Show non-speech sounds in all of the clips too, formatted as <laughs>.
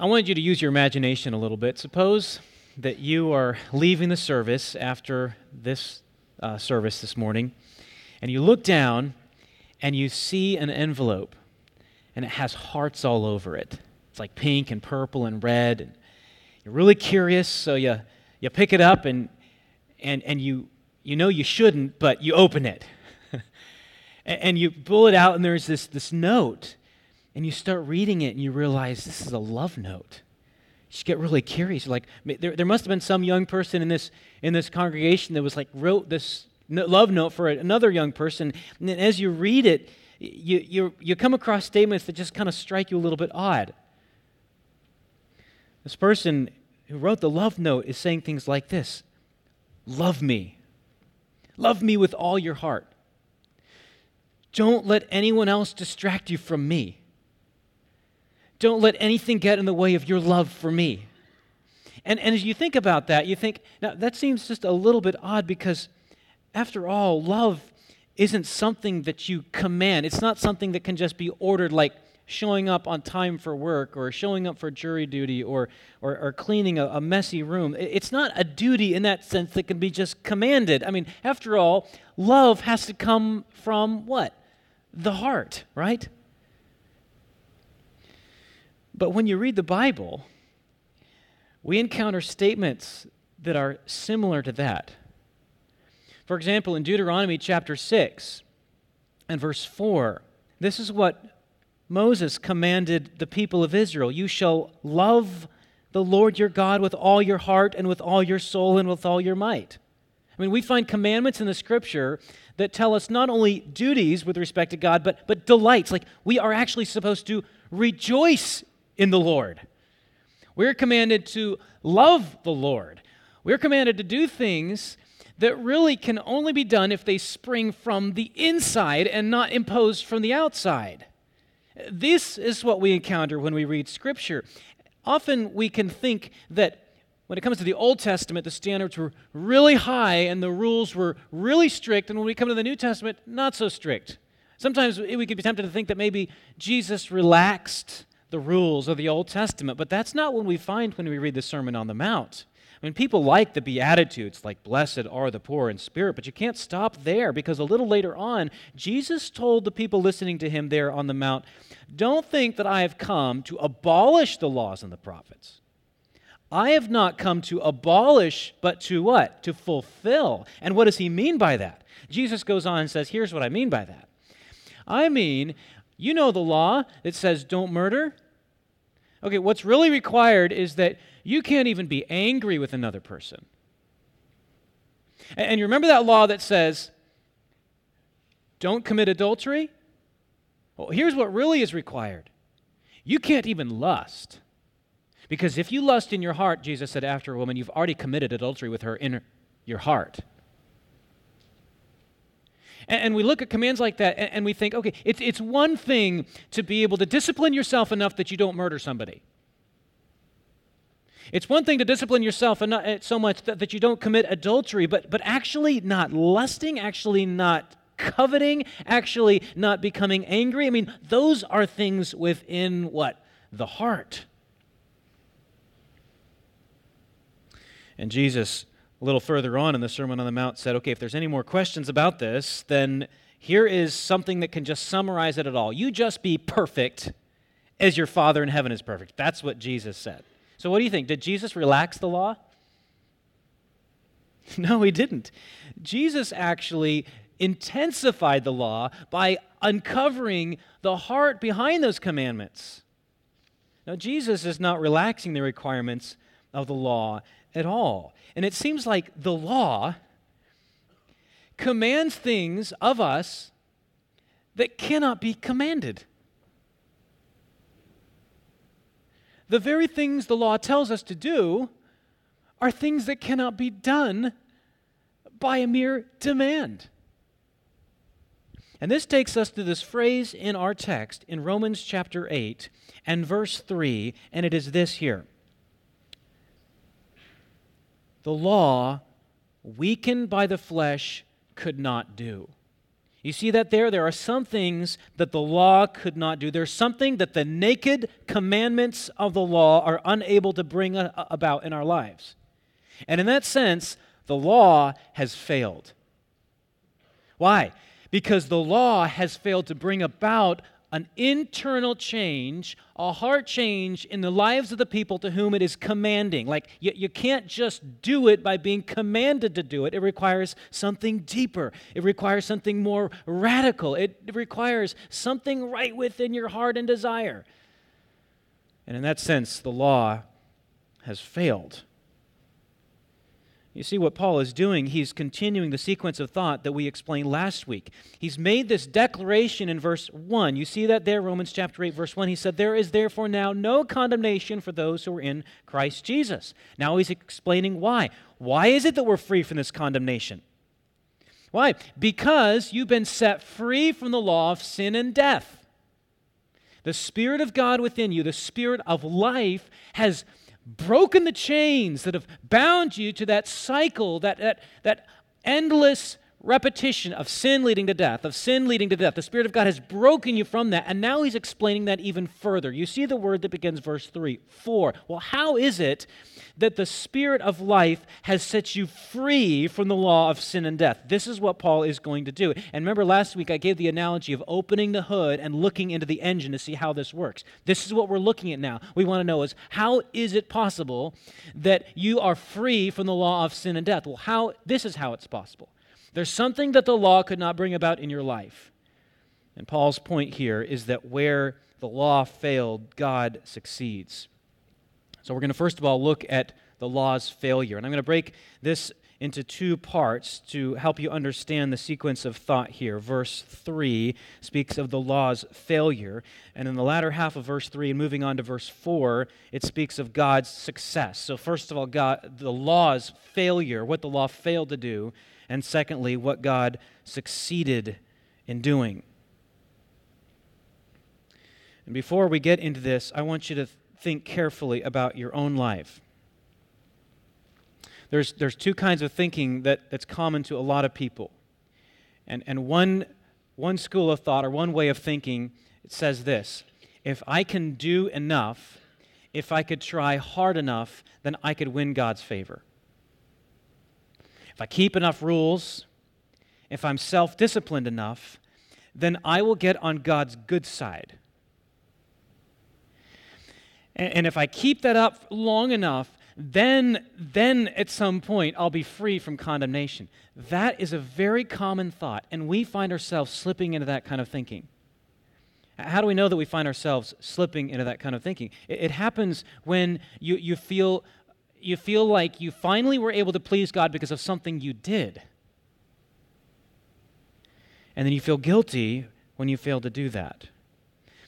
I wanted you to use your imagination a little bit. Suppose that you are leaving the service after this uh, service this morning, and you look down and you see an envelope, and it has hearts all over it. It's like pink and purple and red. And you're really curious, so you, you pick it up and, and, and you, you know you shouldn't, but you open it. <laughs> and you pull it out, and there's this, this note. And you start reading it, and you realize this is a love note. You get really curious. Like, there, there must have been some young person in this, in this congregation that was like, wrote this love note for another young person. And as you read it, you, you, you come across statements that just kind of strike you a little bit odd. This person who wrote the love note is saying things like this Love me. Love me with all your heart. Don't let anyone else distract you from me. Don't let anything get in the way of your love for me. And, and as you think about that, you think, now that seems just a little bit odd because, after all, love isn't something that you command. It's not something that can just be ordered like showing up on time for work or showing up for jury duty or, or, or cleaning a, a, messy room. It's not a duty in that sense that can be just commanded. I mean, after all, love has to come from what? The heart, right? But when you read the Bible, we encounter statements that are similar to that. For example, in Deuteronomy chapter 6 and verse 4, this is what Moses commanded the people of Israel You shall love the Lord your God with all your heart and with all your soul and with all your might. I mean, we find commandments in the scripture that tell us not only duties with respect to God, but, but delights. Like we are actually supposed to rejoice in the Lord. We're commanded to love the Lord. We're commanded to do things that really can only be done if they spring from the inside and not imposed from the outside. This is what we encounter when we read Scripture. Often we can think that when it comes to the Old Testament, the standards were really high and the rules were really strict, and when we come to the New Testament, not so strict. Sometimes we could be tempted to think that maybe Jesus relaxed the rules of the Old Testament, but that's not what we find when we read the Sermon on the Mount. I mean, people like the Beatitudes, like, blessed are the poor in spirit, but you can't stop there because a little later on, Jesus told the people listening to him there on the Mount, Don't think that I have come to abolish the laws and the prophets. I have not come to abolish, but to what? To fulfill. And what does he mean by that? Jesus goes on and says, Here's what I mean by that. I mean, you know the law that says don't murder. Okay, what's really required is that you can't even be angry with another person. And you remember that law that says, don't commit adultery? Well, here's what really is required you can't even lust. Because if you lust in your heart, Jesus said after a woman, you've already committed adultery with her in your heart. And, we look at commands like that and we think, okay, it's, it's one thing to be able to discipline yourself enough that you don't murder somebody. It's one thing to discipline yourself and not eh, so much that, that you don't commit adultery, but, but actually not lusting, actually not coveting, actually not becoming angry. I mean, those are things within what? The heart. And Jesus, a little further on in the Sermon on the Mount, said, okay, if there's any more questions about this, then here is something that can just summarize it at all. You just be perfect as your Father in heaven is perfect. That's what Jesus said. So, what do you think? Did Jesus relax the law? <laughs> No, he didn't. Jesus actually intensified the law by uncovering the heart behind those commandments. Now, Jesus is not relaxing the requirements of the law at all. And it seems like the law commands things of us that cannot be commanded. the very things the law tells us to do are things that cannot be done by a mere demand. And this takes us to this phrase in our text in Romans chapter 8 and verse 3, and it is this here The law, weakened by the flesh, could not do. You see that there? There are some things that the law could not do. There's something that the naked commandments of the law are unable to bring about in our lives. And in that sense, the law has failed. Why? Because the law has failed to bring about an internal change, a heart change in the lives of the people to whom it is commanding. Like, you, you can't just do it by being commanded to do it. It requires something deeper, it requires something more radical, it, requires something right within your heart and desire. And in that sense, the law has failed. You see what Paul is doing? He's continuing the sequence of thought that we explained last week. He's made this declaration in verse 1. You see that there, Romans chapter 8, verse 1. He said, There is therefore now no condemnation for those who are in Christ Jesus. Now he's explaining why. Why is it that we're free from this condemnation? Why? Because you've been set free from the law of sin and death. The Spirit of God within you, the Spirit of life, has broken the chains that have bound you to that cycle, that, that, that endless repetition of sin leading to death, of sin leading to death. The Spirit of God has broken you from that, and now He's explaining that even further. You see the word that begins verse 3 4. Well, how is it that the Spirit of life has set you free from the law of sin and death? This is what Paul is going to do. And remember, last week I gave the analogy of opening the hood and looking into the engine to see how this works. This is what we're looking at now. We want to know is how is it possible that you are free from the law of sin and death? Well, how this is how it's possible. There's something that the law could not bring about in your life. And Paul's point here is that where the law failed, God succeeds. So we're going to first of all look at the law's failure. And I'm going to break this into two parts to help you understand the sequence of thought here. Verse 3 speaks of the law's failure, and in the latter half of verse 3 and moving on to verse 4, it speaks of God's success. So first of all, God the law's failure, what the law failed to do, and secondly, what God succeeded in doing. And before we get into this, I want you to think carefully about your own life. There's, there's two kinds of thinking that, that's common to a lot of people. And, and one, one school of thought or one way of thinking it says this if I can do enough, if I could try hard enough, then I could win God's favor if I keep enough rules, if I'm self disciplined enough, then I will get on God's good side. And, and if I keep that up long enough, then, then at some point I'll be free from condemnation. That is a very common thought, and we find ourselves slipping into that kind of thinking. How do we know that we find ourselves slipping into that kind of thinking? It, it happens when you, you feel you feel like you finally were able to please God because of something you did. And then you feel guilty when you fail to do that.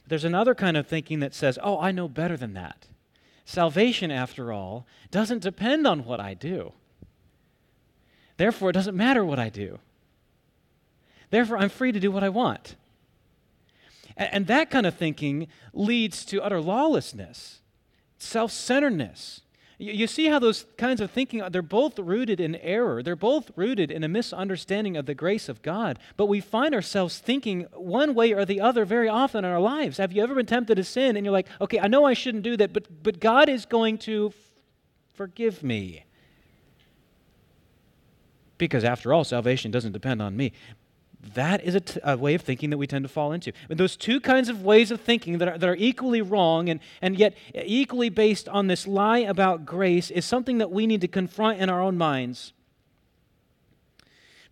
But there's another kind of thinking that says, oh, I know better than that. Salvation, after all, doesn't depend on what I do. Therefore, it doesn't matter what I do. Therefore, I'm free to do what I want. And that kind of thinking leads to utter lawlessness, self centeredness, you see how those kinds of thinking, uh, they're both rooted in error. They're both rooted in a misunderstanding of the grace of God. But we find ourselves thinking one way or the other very often in our lives. Have you ever been tempted to sin and you're like, okay, I know I shouldn't do that, but, but God is going to forgive me? Because after all, salvation doesn't depend on me that is a, t- a way of thinking that we tend to fall into. Those two kinds of ways of thinking that are, that are equally wrong and, and yet equally based on this lie about grace is something that we need to confront in our own minds.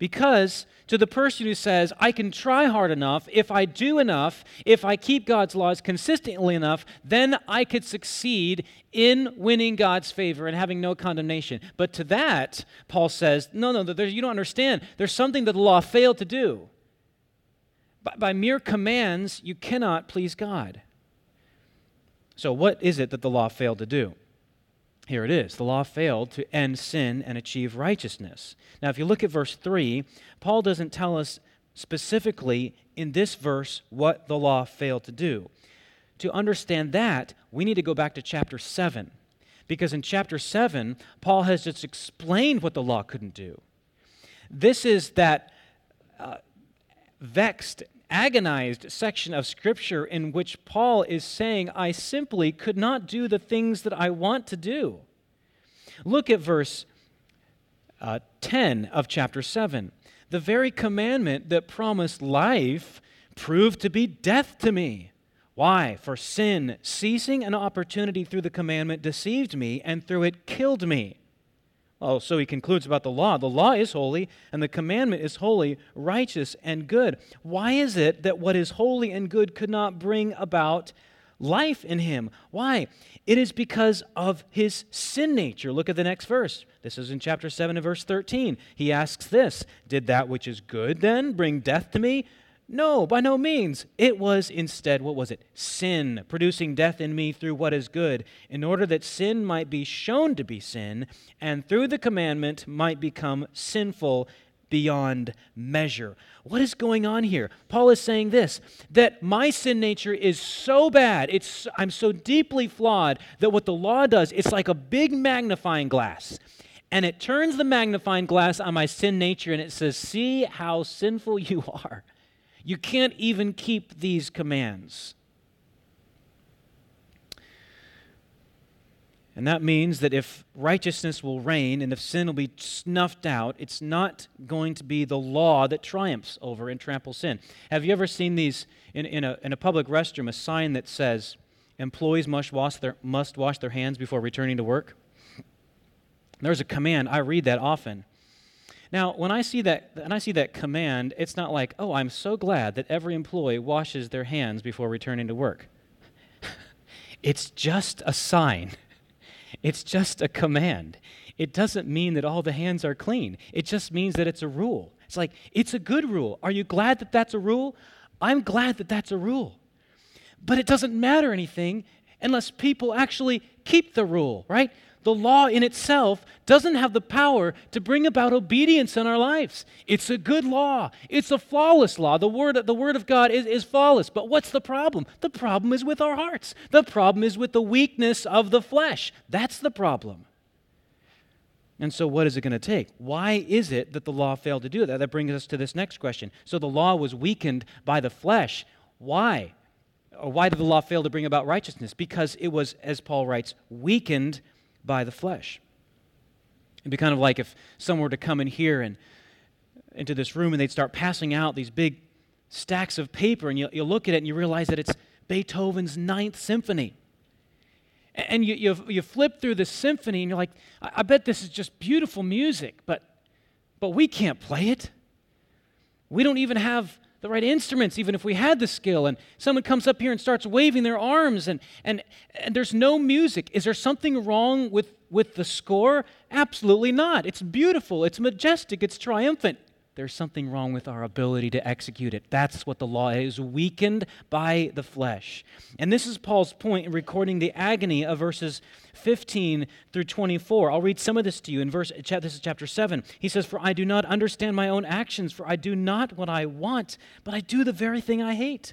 Because to the person who says, I can try hard enough, if I do enough, if I keep God's laws consistently enough, then I could succeed in winning God's favor and having no condemnation. But to that, Paul says, no, no, you don't understand. There's something that the law failed to do. By, by mere commands, you cannot please God. So, what is it that the law failed to do? Here it is. The law failed to end sin and achieve righteousness. Now, if you look at verse 3, Paul doesn't tell us specifically in this verse what the law failed to do. To understand that, we need to go back to chapter 7. Because in chapter 7, Paul has just explained what the law couldn't do. This is that uh, vexed, agonized section of Scripture in which Paul is saying, I simply could not do the things that I want to do. Look at verse uh, 10 of chapter 7. The very commandment that promised life proved to be death to me. Why? For sin, seizing an opportunity through the commandment, deceived me, and through it killed me. Oh, so he concludes about the law. The law is holy, and the commandment is holy, righteous, and good. Why is it that what is holy and good could not bring about life in him? Why? It is because of his sin nature. Look at the next verse. This is in chapter 7 and verse 13. He asks this Did that which is good then bring death to me? No, by no means. It was instead, what was it? Sin, producing death in me through what is good, in order that sin might be shown to be sin, and through the commandment might become sinful beyond measure. What is going on here? Paul is saying this that my sin nature is so bad, it's, I'm so deeply flawed that what the law does, it's like a big magnifying glass. And it turns the magnifying glass on my sin nature and it says, See how sinful you <laughs> are. You can't even keep these commands. And that means that if righteousness will reign and if sin will be snuffed out, it's not going to be the law that triumphs over and tramples sin. Have you ever seen these in, in, a, in a public restroom, a sign that says, employees must wash, their, must wash their hands before returning to work? There's a command. I read that often. Now, when I see that, when I see that command, it's not like, oh, I'm so glad that every employee washes their hands before returning to work. <laughs> it's just a sign. <laughs> It's just a command. It doesn't mean that all the hands are clean. It just means that it's a rule. It's like, it's a good rule. Are you glad that that's a rule? I'm glad that that's a rule. But it doesn't matter anything unless people actually keep the rule, right? The law in itself doesn't have the power to bring about obedience in our lives. It's a good law, it's a flawless law. The word, the word of God is, is flawless. But what's the problem? The problem is with our hearts, the problem is with the weakness of the flesh. That's the problem. And so, what is it going to take? Why is it that the law failed to do that? That brings us to this next question. So, the law was weakened by the flesh. Why? Or why did the law fail to bring about righteousness? Because it was, as Paul writes, weakened by the flesh. It'd be kind of like if someone were to come in here and into this room and they'd start passing out these big stacks of paper, and you, you look at it and you realize that it's Beethoven's Ninth Symphony. And you, you, you flip through the symphony and you're like, I, I bet this is just beautiful music, but, but we can't play it. We don't even have the right instruments, even if we had the skill. And someone comes up here and starts waving their arms, and, and, and there's no music. Is there something wrong with, with the score? Absolutely not. It's beautiful, it's majestic, it's triumphant there's something wrong with our ability to execute it. That's what the law is weakened by the flesh. And this is Paul's point in recording the agony of verses 15 through 24. I'll read some of this to you in verse this is chapter 7. He says, "For I do not understand my own actions, for I do not what I want, but I do the very thing I hate."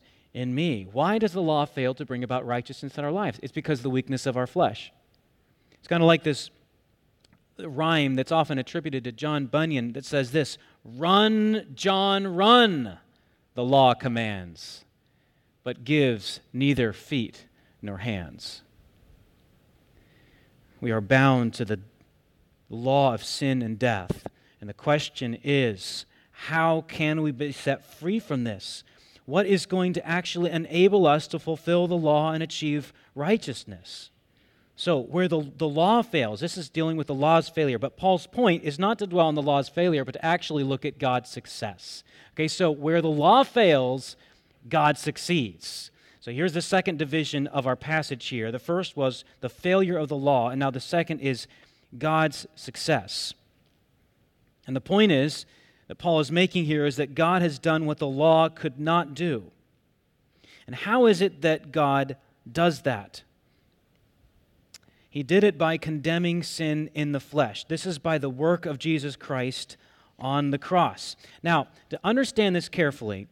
in me. Why does the law fail to bring about righteousness in our lives? It's because of the weakness of our flesh. It's kind of like this rhyme that's often attributed to John Bunyan that says this Run, John, run, the law commands, but gives neither feet nor hands. We are bound to the law of sin and death. And the question is how can we be set free from this? What is going to actually enable us to fulfill the law and achieve righteousness. So, where the, the law fails, this is dealing with the law's failure. But Paul's point is not to dwell on the law's failure, but to actually look at God's success. Okay, so where the law fails, God succeeds. So here's the second division of our passage here. The first was the failure of the law, and now the second is God's success. And the point is that Paul is making here is that God has done what the law could not do. And how is it that God does that? He did it by condemning sin in the flesh. This is by the work of Jesus Christ on the cross. Now, to understand this carefully,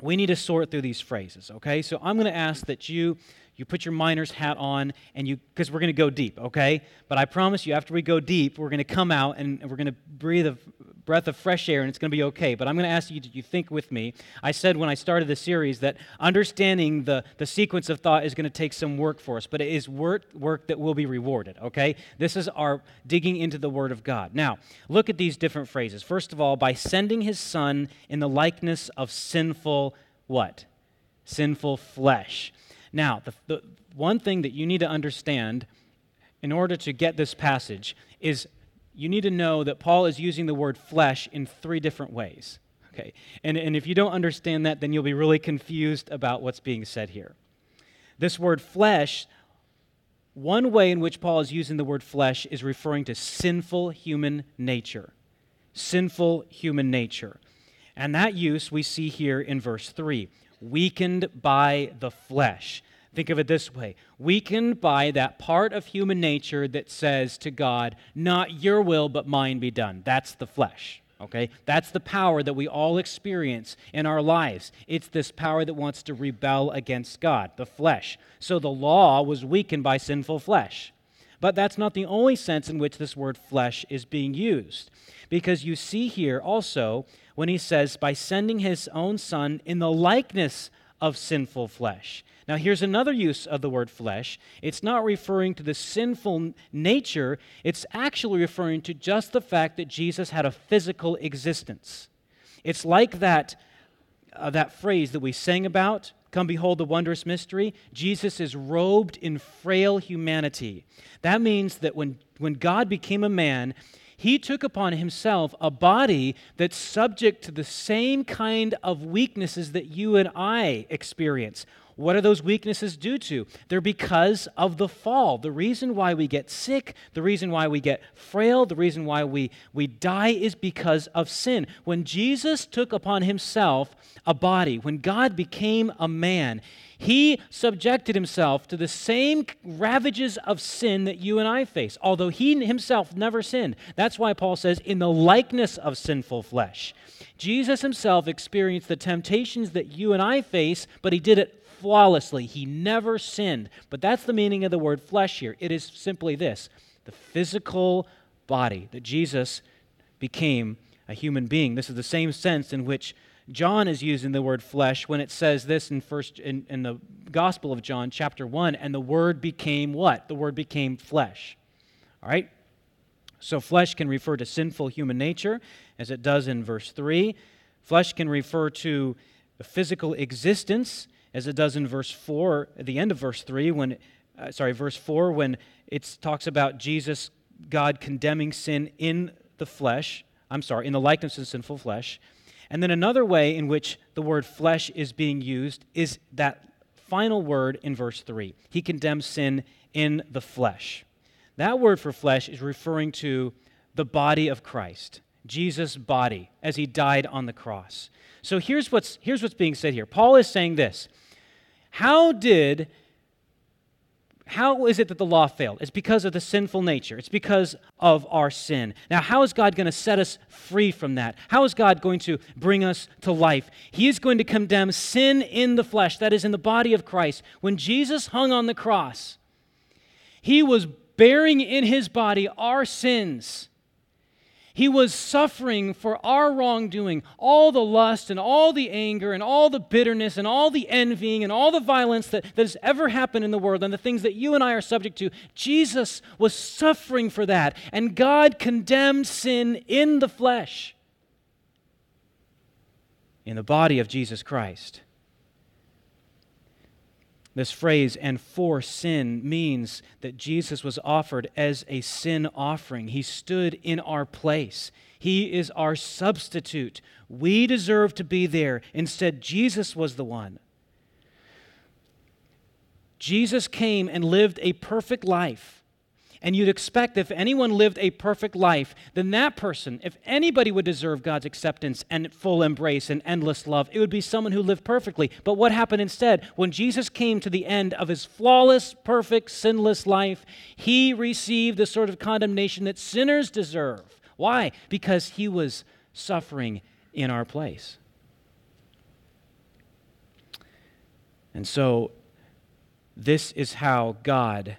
we need to sort through these phrases, okay? So I'm going to ask that you you put your miner's hat on and you because we're going to go deep okay but i promise you after we go deep we're going to come out and we're going to breathe a breath of fresh air and it's going to be okay. But I'm going to ask you to you think with me. I said when I started the series that understanding the, the sequence of thought is going to take some work for us, but it is work, work that will be rewarded, okay? This is our digging into the Word of God. Now, look at these different phrases. First of all, by sending his Son in the likeness of sinful what? Sinful flesh. Now, the, the one thing that you need to understand in order to get this passage is you need to know that Paul is using the word flesh in three different ways. Okay. And, and if you don't understand that, then you'll be really confused about what's being said here. This word flesh, one way in which Paul is using the word flesh is referring to sinful human nature. Sinful human nature. And that use we see here in verse 3 weakened by the flesh. Think of it this way weakened by that part of human nature that says to God, Not your will, but mine be done. That's the flesh. Okay? That's the power that we all experience in our lives. It's this power that wants to rebel against God, the flesh. So the law was weakened by sinful flesh. But that's not the only sense in which this word flesh is being used. Because you see here also when he says, by sending his own son in the likeness of sinful flesh. Now, here's another use of the word flesh. It's not referring to the sinful nature, it's actually referring to just the fact that Jesus had a physical existence. It's like that, uh, that phrase that we sang about Come behold the wondrous mystery. Jesus is robed in frail humanity. That means that when, when God became a man, he took upon himself a body that's subject to the same kind of weaknesses that you and I experience. What are those weaknesses due to? They're because of the fall. The reason why we get sick, the reason why we get frail, the reason why we, we die is because of sin. When Jesus took upon himself a body, when God became a man, he subjected himself to the same ravages of sin that you and I face, although he himself never sinned. That's why Paul says, in the likeness of sinful flesh. Jesus himself experienced the temptations that you and I face, but he did it flawlessly. He never sinned. But that's the meaning of the word flesh here. It is simply this the physical body that Jesus became a human being. This is the same sense in which John is using the word flesh when it says this in first in, in the Gospel of John, chapter 1, and the word became what? The word became flesh. All right? So flesh can refer to sinful human nature, as it does in verse 3. Flesh can refer to a physical existence, as it does in verse 4, at the end of verse 3, when, uh, sorry, verse 4, when it talks about Jesus, God condemning sin in the flesh, I'm sorry, in the likeness of sinful flesh. And then another way in which the word flesh is being used is that final word in verse 3. He condemns sin in the flesh. That word for flesh is referring to the body of Christ, Jesus' body, as he died on the cross. So here's what's, here's what's being said here. Paul is saying this how did how is it that the law failed? It's because of the sinful nature. It's because of our sin. Now, how is God going to set us free from that? How is God going to bring us to life? He is going to condemn sin in the flesh, that is, in the body of Christ. When Jesus hung on the cross, he was bearing in his body our sins he was suffering for our wrongdoing, all the lust and all the anger and all the bitterness and all the envying and all the violence that, that has ever happened in the world and the things that you and I are subject to. Jesus was suffering for that, and God condemned sin in the flesh, in the body of Jesus Christ. This phrase, and for sin, means that Jesus was offered as a sin offering. He stood in our place. He is our substitute. We deserve to be there. Instead, Jesus was the one. Jesus came and lived a perfect life And you'd expect if anyone lived a perfect life, then that person, if anybody would deserve God's acceptance and full embrace and endless love, it would be someone who lived perfectly. But what happened instead? When Jesus came to the end of his flawless, perfect, sinless life, he received the sort of condemnation that sinners deserve. Why? Because he was suffering in our place. And so, this is how God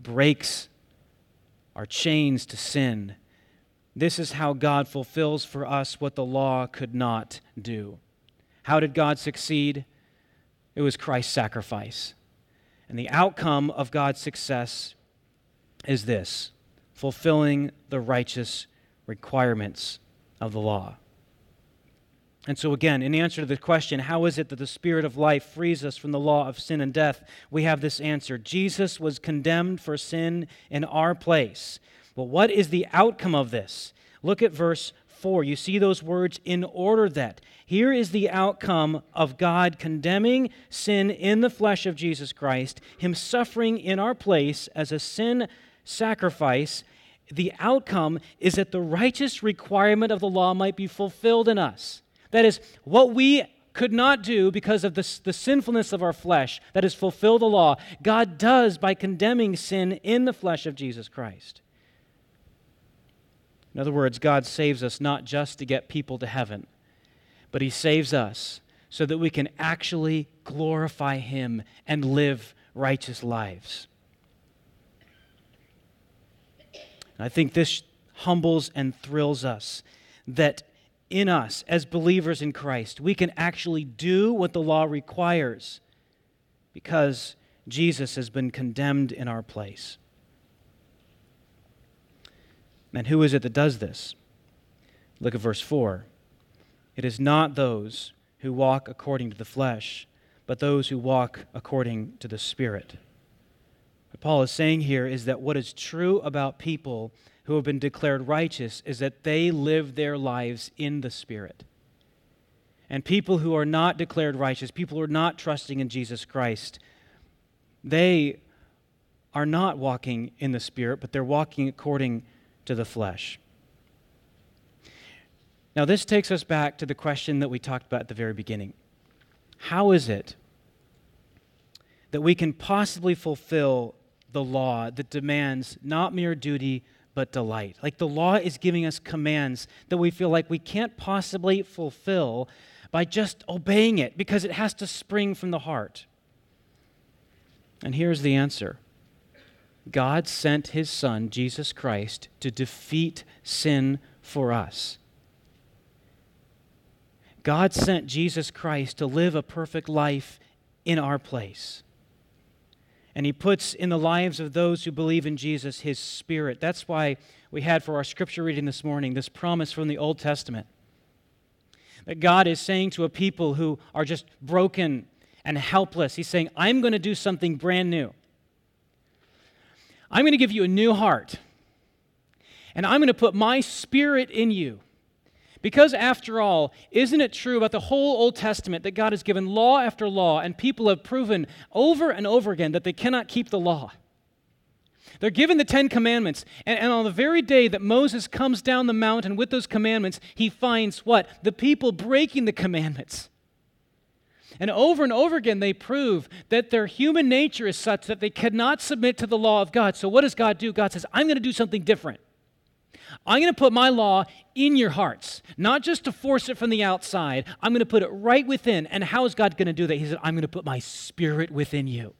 breaks our chains to sin. This is how God fulfills for us what the law could not do. How did God succeed? It was Christ's sacrifice. And the outcome of God's success is this fulfilling the righteous requirements of the law. And so, again, in answer to the question, how is it that the Spirit of life frees us from the law of sin and death? We have this answer Jesus was condemned for sin in our place. Well, what is the outcome of this? Look at verse 4. You see those words in order that. Here is the outcome of God condemning sin in the flesh of Jesus Christ, Him suffering in our place as a sin sacrifice. The outcome is that the righteous requirement of the law might be fulfilled in us. That is, what we could not do because of the, the sinfulness of our flesh, that is, fulfill the law, God does by condemning sin in the flesh of Jesus Christ. In other words, God saves us not just to get people to heaven, but He saves us so that we can actually glorify Him and live righteous lives. And I think this humbles and thrills us that in us as believers in Christ. We can actually do what the law requires because Jesus has been condemned in our place. And who is it that does this? Look at verse 4. It is not those who walk according to the flesh, but those who walk according to the Spirit. What Paul is saying here is that what is true about people who have been declared righteous is that they live their lives in the Spirit. And people who are not declared righteous, people who are not trusting in Jesus Christ, they are not walking in the Spirit, but they're walking according to the flesh. Now, this takes us back to the question that we talked about at the very beginning. How is it that we can possibly fulfill the law that demands not mere duty, but delight. Like the law is giving us commands that we feel like we can't possibly fulfill by just obeying it because it has to spring from the heart. And here's the answer God sent his Son, Jesus Christ, to defeat sin for us. God sent Jesus Christ to live a perfect life in our place and he puts in the lives of those who believe in Jesus his spirit. That's why we had for our scripture reading this morning this promise from the Old Testament that God is saying to a people who are just broken and helpless, He's saying, I'm going to do something brand new. I'm going to give you a new heart, and I'm going to put my spirit in you. Because, after all, isn't it true about the whole Old Testament that God has given law after law, and people have proven over and over again that they cannot keep the law? They're given the Ten Commandments, and, and, on the very day that Moses comes down the mountain with those commandments, he finds what? The people breaking the commandments. And over and over again, they prove that their human nature is such that they cannot submit to the law of God. So, what does God do? God says, I'm going to do something different. I'm going to put my law in your hearts, not just to force it from the outside. I'm going to put it right within. And how is God going to do that? He said, I'm going to put my spirit within you.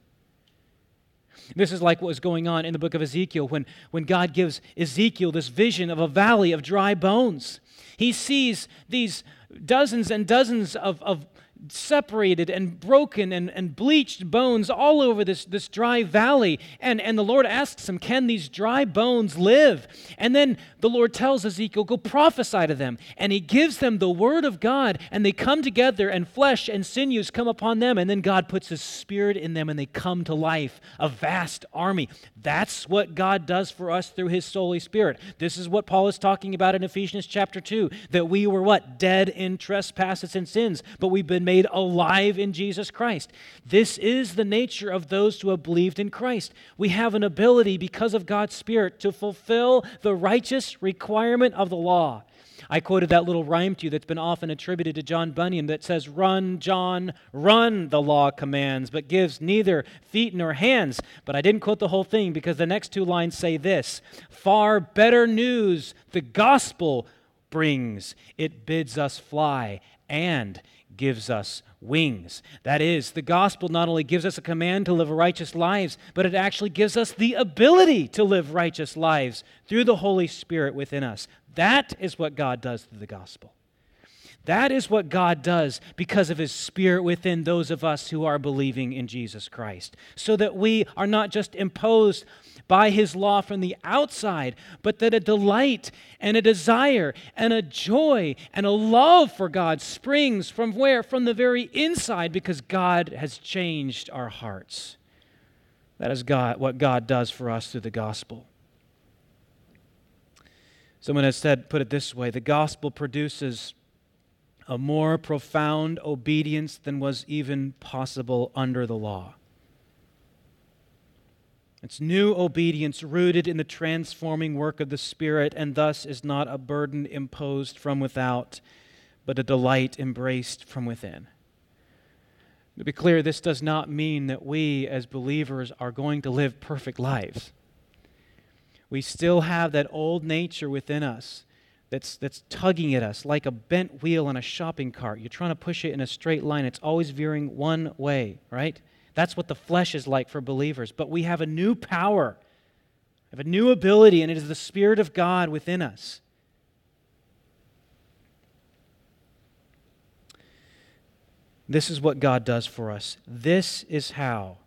This is like what was going on in the book of Ezekiel when, when God gives Ezekiel this vision of a valley of dry bones. He sees these dozens and dozens of, of separated and broken and, and bleached bones all over this, this dry valley. And, and the Lord asks him, Can these dry bones live? And then the Lord tells Ezekiel, Go prophesy to them. And he gives them the word of God, and they come together, and flesh and sinews come upon them. And then God puts his spirit in them, and they come to life, a vast army. That's what God does for us through his Holy Spirit. This is what Paul is talking about in Ephesians chapter 2 that we were what? Dead in trespasses and sins, but we've been made alive in Jesus Christ. This is the nature of those who have believed in Christ. We have an ability, because of God's Spirit, to fulfill the righteous requirement of the law. I quoted that little rhyme to you that's been often attributed to John Bunyan that says, Run, John, run, the law commands, but gives neither feet nor hands. But I didn't quote the whole thing because the next two lines say this Far better news the gospel brings. It bids us fly and gives us wings. That is, the gospel not only gives us a command to live righteous lives, but it actually gives us the ability to live righteous lives through the Holy Spirit within us. That is what God does through the gospel. That is what God does because of His Spirit within those of us who are believing in Jesus Christ. So that we are not just imposed by His law from the outside, but that a delight and a desire and a joy and a love for God springs from where? From the very inside because God has changed our hearts. That is God, what God does for us through the gospel. Someone has said, put it this way the gospel produces a more profound obedience than was even possible under the law. It's new obedience rooted in the transforming work of the Spirit, and thus is not a burden imposed from without, but a delight embraced from within. To be clear, this does not mean that we as believers are going to live perfect lives we still have that old nature within us that's, that's tugging at us like a bent wheel on a shopping cart. You're trying to push it in a straight line, it's always veering one way, right? That's what the flesh is like for believers. But we have a new power, we have a new ability, and it is the Spirit of God within us. This is what God does for us. This is how,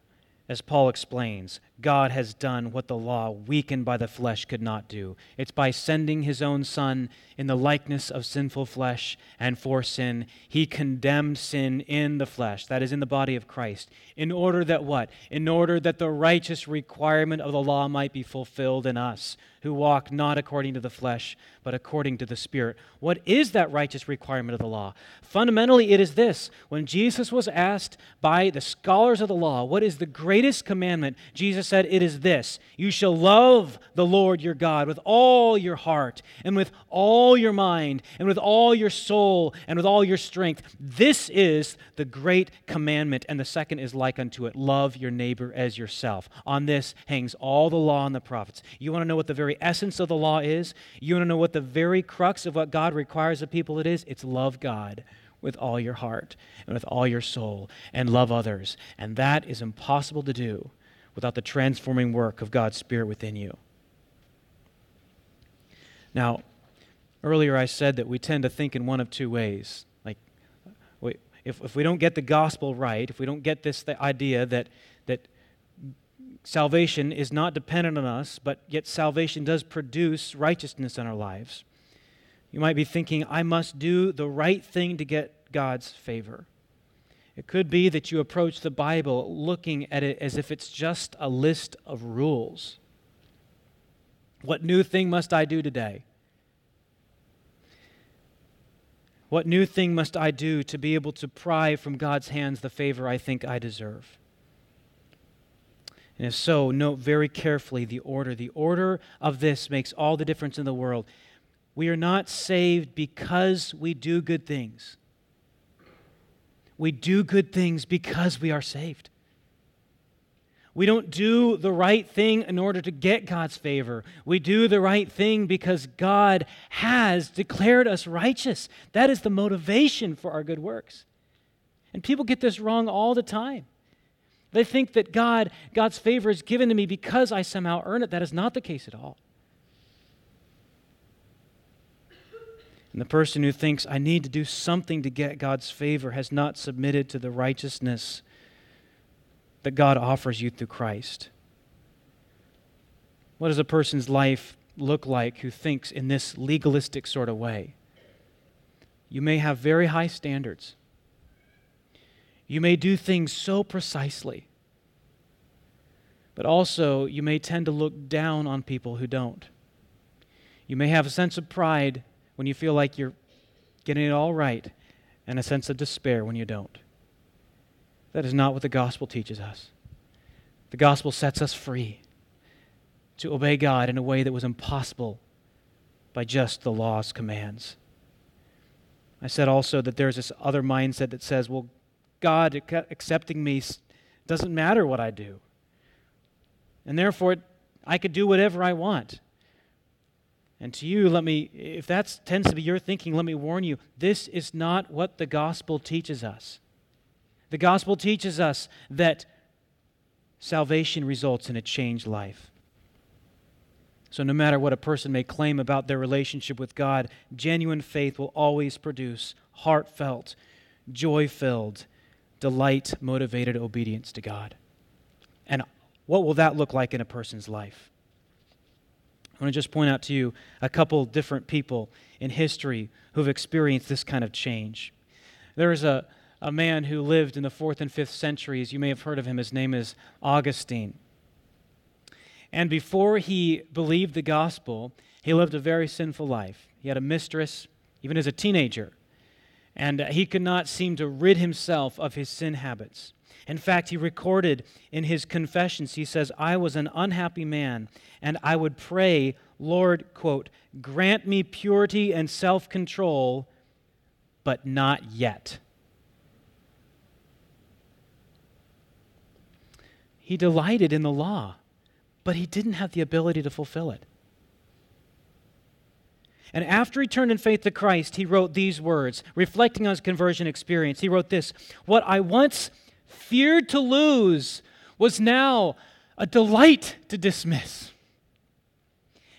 as Paul explains, God has done what the law, weakened by the flesh, could not do. It's by sending his own Son in the likeness of sinful flesh and for sin. He condemned sin in the flesh, that is, in the body of Christ, in order that what? In order that the righteous requirement of the law might be fulfilled in us, who walk not according to the flesh, but according to the Spirit. What is that righteous requirement of the law? Fundamentally, it is this. When Jesus was asked by the scholars of the law, what is the greatest commandment? Jesus said, It is this You shall love the Lord your God with all your heart, and with all your mind, and with all your soul, and with all your strength. This is the great commandment. And the second is like unto it love your neighbor as yourself. On this hangs all the law and the prophets. You want to know what the very essence of the law is? You want to know what the very crux of what God requires of people it is? It's love God with all your heart and with all your soul and love others. And that is impossible to do without the transforming work of God's Spirit within you. Now, earlier I said that we tend to think in one of two ways. Like, if, if we don't get the gospel right, if we don't get this idea that, that salvation is not dependent on us, but yet salvation does produce righteousness in our lives, you might be thinking, I must do the right thing to get God's favor. It could be that you approach the Bible looking at it as if it's just a list of rules. What new thing must I do today? What new thing must I do to be able to pry from God's hands the favor I think I deserve? And if so, note very carefully the order. The order of this makes all the difference in the world. We are not saved because we do good things. We do good things because we are saved. We don't do the right thing in order to get God's favor. We do the right thing because God has declared us righteous. That is the motivation for our good works. And people get this wrong all the time. They think that God, God's favor is given to me because I somehow earn it. That is not the case at all. And the person who thinks, I need to do something to get God's favor, has not submitted to the righteousness that God offers you through Christ. What does a person's life look like who thinks in this legalistic sort of way? You may have very high standards. You may do things so precisely. But also, you may tend to look down on people who don't. You may have a sense of pride when you feel like you're getting it all right, and a sense of despair when you don't. That is not what the gospel teaches us. The gospel sets us free to obey God in a way that was impossible by just the law's commands. I said also that there's this other mindset that says, well, God accepting me doesn't matter what I do. And therefore, I could do whatever I want. And to you, let me, if that tends to be your thinking, let me warn you this is not what the gospel teaches us. The gospel teaches us that salvation results in a changed life. So, no matter what a person may claim about their relationship with God, genuine faith will always produce heartfelt, joy filled, delight motivated obedience to God. And what will that look like in a person's life? I want to just point out to you a couple different people in history who've experienced this kind of change. There is a, a man who lived in the fourth and fifth centuries. You may have heard of him. His name is Augustine. And before he believed the gospel, he lived a very sinful life. He had a mistress, even as a teenager, and he could not seem to rid himself of his sin habits. In fact, he recorded in his confessions, he says, I was an unhappy man, and I would pray, Lord, quote, grant me purity and self control, but not yet. He delighted in the law, but he didn't have the ability to fulfill it. And after he turned in faith to Christ, he wrote these words, reflecting on his conversion experience. He wrote this What I once feared to lose was now a delight to dismiss.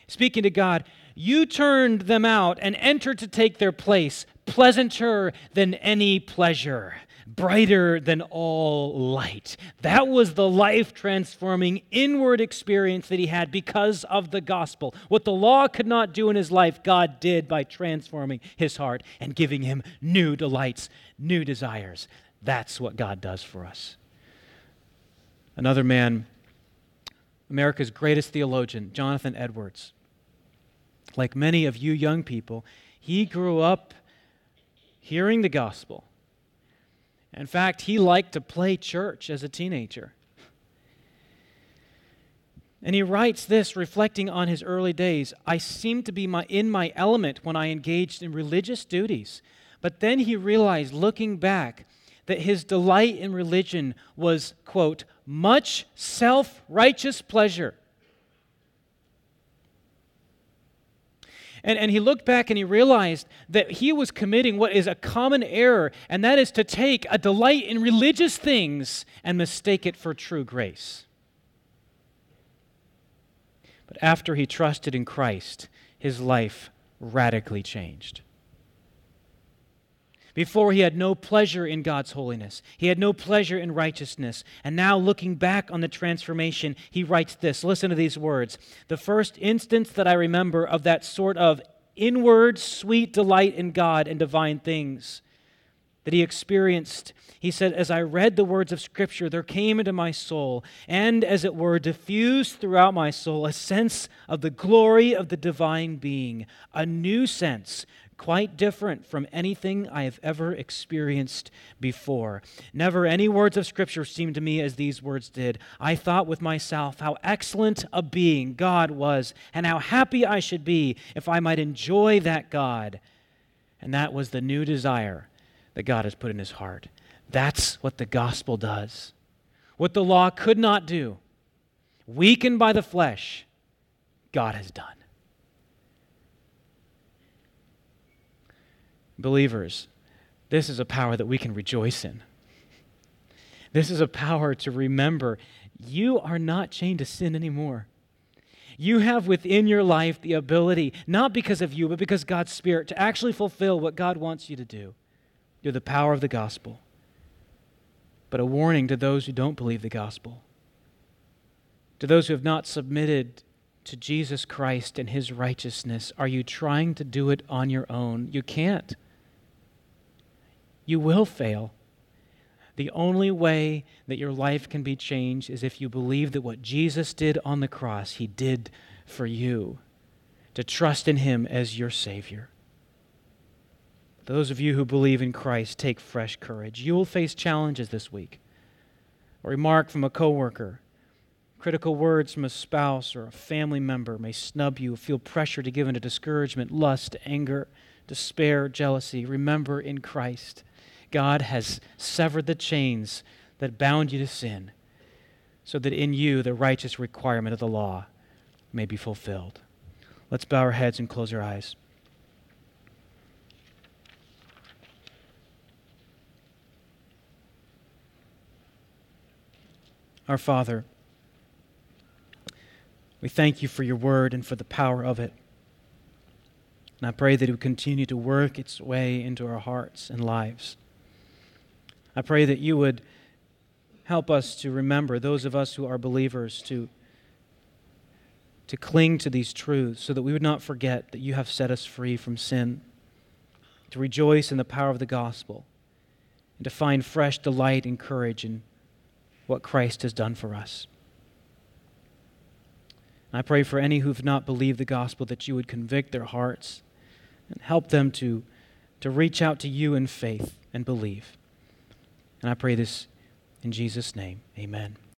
Speaking to God, you turned them out and entered to take their place, pleasanter than any pleasure brighter than all light. That was the life transforming inward experience that he had because of the gospel. What the law could not do in his life, God did by transforming his heart and giving him new delights, new desires. That's what God does for us. Another man, America's greatest theologian, Jonathan Edwards. Like many of you young people, he grew up hearing the gospel in fact, he liked to play church as a teenager. And he writes this, reflecting on his early days I seemed to be my, in my element when I engaged in religious duties. But then he realized, looking back, that his delight in religion was, quote, much self righteous pleasure And, and he looked back and he realized that he was committing what is a common error, and that is to take a delight in religious things and mistake it for true grace. But after he trusted in Christ, his life radically changed. Before, he had no pleasure in God's holiness. He had no pleasure in righteousness. And now, looking back on the transformation, he writes this. Listen to these words. The first instance that I remember of that sort of inward, sweet delight in God and divine things that he experienced, he said, As I read the words of Scripture, there came into my soul, and as it were, diffused throughout my soul, a sense of the glory of the divine being, a new sense quite different from anything I have ever experienced before. Never any words of Scripture seemed to me as these words did. I thought with myself how excellent a being God was, and how happy I should be if I might enjoy that God. And that was the new desire that God has put in his heart. That's what the gospel does. What the law could not do, weakened by the flesh, God has done. Believers, this is a power that we can rejoice in. This is a power to remember you are not chained to sin anymore. You have within your life the ability, not because of you, but because God's Spirit, to actually fulfill what God wants you to do. You're the power of the gospel. But a warning to those who don't believe the gospel, to those who have not submitted to Jesus Christ and his righteousness. Are you trying to do it on your own? You can't you will fail. The only way that your life can be changed is if you believe that what Jesus did on the cross, he did for you, to trust in him as your Savior. Those of you who believe in Christ, take fresh courage. You will face challenges this week. A remark from a coworker, critical words from a spouse or a family member may snub you, feel pressure to give into discouragement, lust, anger, despair, jealousy. Remember in Christ, God has severed the chains that bound you to sin, so that in you the righteous requirement of the law may be fulfilled. Let's bow our heads and close our eyes. Our Father, we thank you for your word and for the power of it. And I pray that it would continue to work its way into our hearts and lives. I pray that you would help us to remember, those of us who are believers, to, to cling to these truths so that we would not forget that you have set us free from sin, to rejoice in the power of the gospel, and to find fresh delight and courage in what Christ has done for us. I pray for any who've not believed the gospel that you would convict their hearts and help them to, to reach out to you in faith and believe. And I pray this in Jesus' name. Amen.